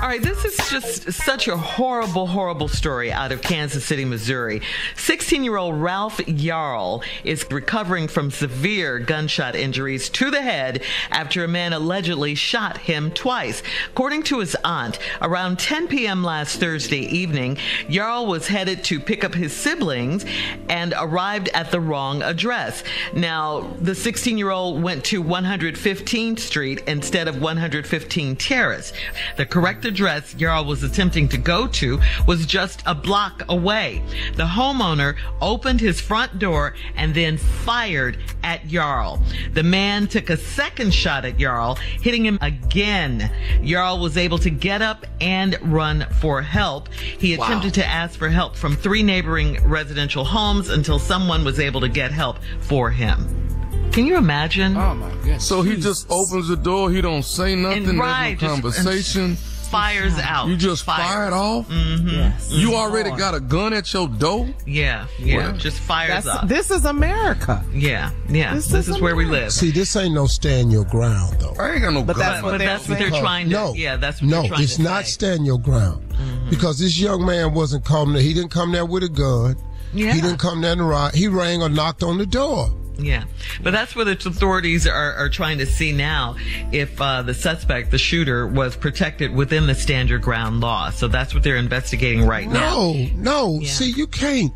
All right, this is just such a horrible, horrible story out of Kansas City, Missouri. 16 year old Ralph Yarl is recovering from severe gunshot injuries to the head after a man allegedly shot him twice. According to his aunt, around 10 p.m. last Thursday evening, Yarl was headed to pick up his siblings and arrived at the wrong address. Now, the 16 year old went to 115th Street instead of 115 Terrace. The correct address Yarl was attempting to go to was just a block away. The homeowner opened his front door and then fired at Yarl. The man took a second shot at Yarl, hitting him again. Yarl was able to get up and run for help. He attempted wow. to ask for help from three neighboring residential homes until someone was able to get help for him. Can you imagine? Oh my goodness. So he just opens the door. He don't say nothing. And right, no conversation. Just, fires out. You just Fire. fired off? Mm-hmm. Yes. You already got a gun at your door? Yeah, yeah. Just fires That's, up. This is America. Yeah, yeah. This, this is, is where we live. See, this ain't no stand your ground, though. I ain't got no but gun. That's what, but they're, that's what they're trying to. No, yeah, that's what no. They're trying it's to not say. stand your ground mm-hmm. because this young man wasn't coming. There. He didn't come there with a gun. Yeah. He didn't come there to ride. He rang or knocked on the door. Yeah, but that's what the authorities are, are trying to see now if uh, the suspect, the shooter, was protected within the stand your ground law. So that's what they're investigating right no, now. No, no. Yeah. See, you can't,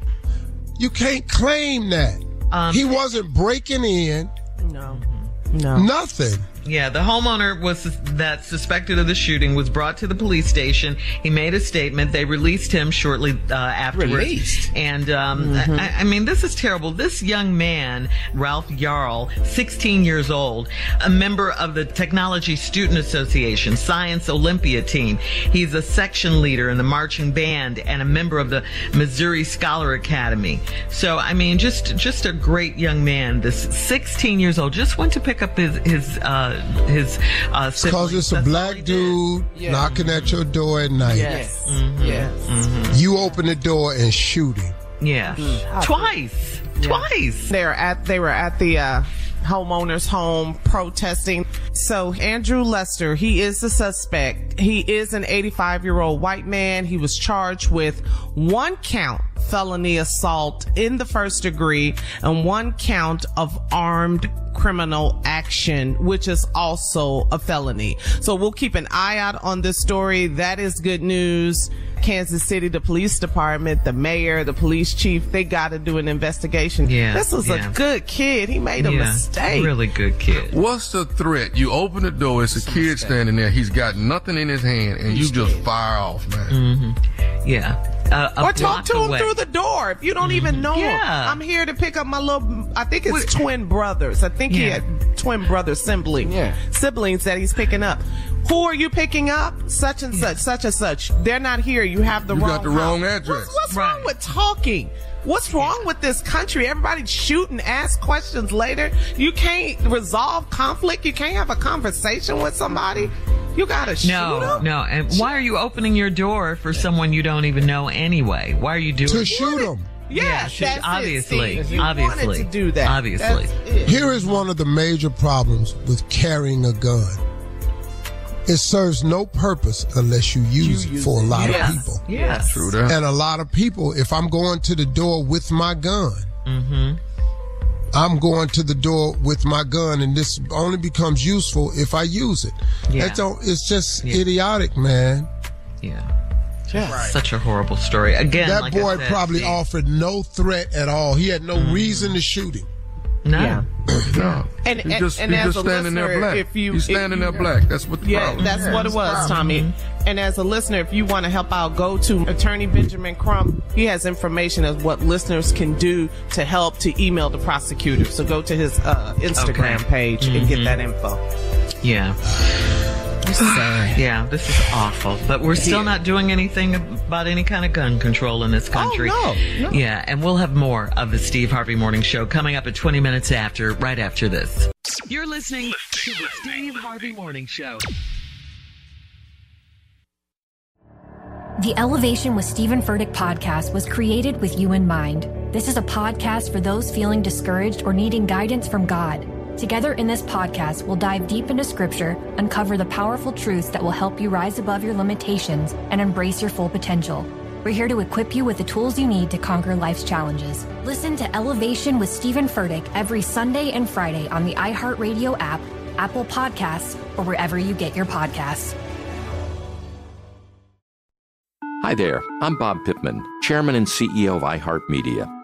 you can't claim that. Um, he wasn't breaking in. No, no, nothing. Yeah, the homeowner was that suspected of the shooting was brought to the police station. He made a statement. They released him shortly uh, afterwards. Released. And um, mm-hmm. I, I, mean, this is terrible. This young man, Ralph Yarl, 16 years old, a member of the Technology Student Association Science Olympiad team. He's a section leader in the marching band and a member of the Missouri Scholar Academy. So, I mean, just just a great young man. This 16 years old just went to pick up his his. Uh, his uh, because it's a That's black dude yeah. knocking at your door at night. Yes, mm-hmm. yes. Mm-hmm. You open the door and shoot him. Yeah, mm. twice, yeah. twice. They were at they were at the. Uh, homeowner's home protesting. So Andrew Lester, he is the suspect. He is an 85 year old white man. He was charged with one count felony assault in the first degree and one count of armed criminal action, which is also a felony. So we'll keep an eye out on this story. That is good news. Kansas City, the police department, the mayor, the police chief, they got to do an investigation. Yeah. This was yeah. a good kid. He made a yeah, mistake. Really good kid. What's the threat? You open the door, it's a kid standing there. He's got nothing in his hand, and you just fire off, man. Mm-hmm. Yeah. Uh, or talk to away. him through the door if you don't mm-hmm. even know yeah. him. I'm here to pick up my little. I think it's twin brothers. I think yeah. he had twin brother siblings. Yeah. Siblings that he's picking up. Who are you picking up? Such and such, such and such. They're not here. You have the you wrong. You got the house. wrong address. What's, what's right. wrong with talking? What's wrong with this country? Everybody shoot and ask questions later. You can't resolve conflict. You can't have a conversation with somebody. You gotta shoot no, them. no. And why are you opening your door for someone you don't even know anyway? Why are you doing to shoot them? Yeah, yeah obviously, it, obviously, to do that. Obviously, here is one of the major problems with carrying a gun. It serves no purpose unless you use you it for a lot yes. of people. Yes, true that. And a lot of people, if I'm going to the door with my gun, mm-hmm. I'm going to the door with my gun, and this only becomes useful if I use it. Yeah. That don't, it's just yeah. idiotic, man. Yeah. Yeah. Right. Such a horrible story. Again, that like boy said, probably Steve. offered no threat at all. He had no mm. reason to shoot him. No. Yeah. No. And, he's and, just, and he's as just a standing listener, there black. if you, he's standing if there black. That's what the yeah, problem that's is. what it was, Tommy. And as a listener, if you want to help out, go to Attorney Benjamin Crump. He has information of what listeners can do to help to email the prosecutor. So go to his uh, Instagram Okay. page Mm-hmm. and get that info. Yeah. Yeah, this is awful. But we're still Yeah. not doing anything about any kind of gun control in this oh, country. Oh, no, no. Yeah, and we'll have more of the Steve Harvey Morning Show coming up at 20 minutes after, right after this. You're listening to the Steve Harvey Morning Show. The Elevation with Stephen Furtick podcast was created with you in mind. This is a podcast for those feeling discouraged or needing guidance from God. Together in this podcast, we'll dive deep into scripture, uncover the powerful truths that will help you rise above your limitations and embrace your full potential. We're here to equip you with the tools you need to conquer life's challenges. Listen to Elevation with Stephen Furtick every Sunday and Friday on the iHeartRadio app, Apple Podcasts, or wherever you get your podcasts. Hi there, I'm Bob Pittman, Chairman and CEO of iHeartMedia.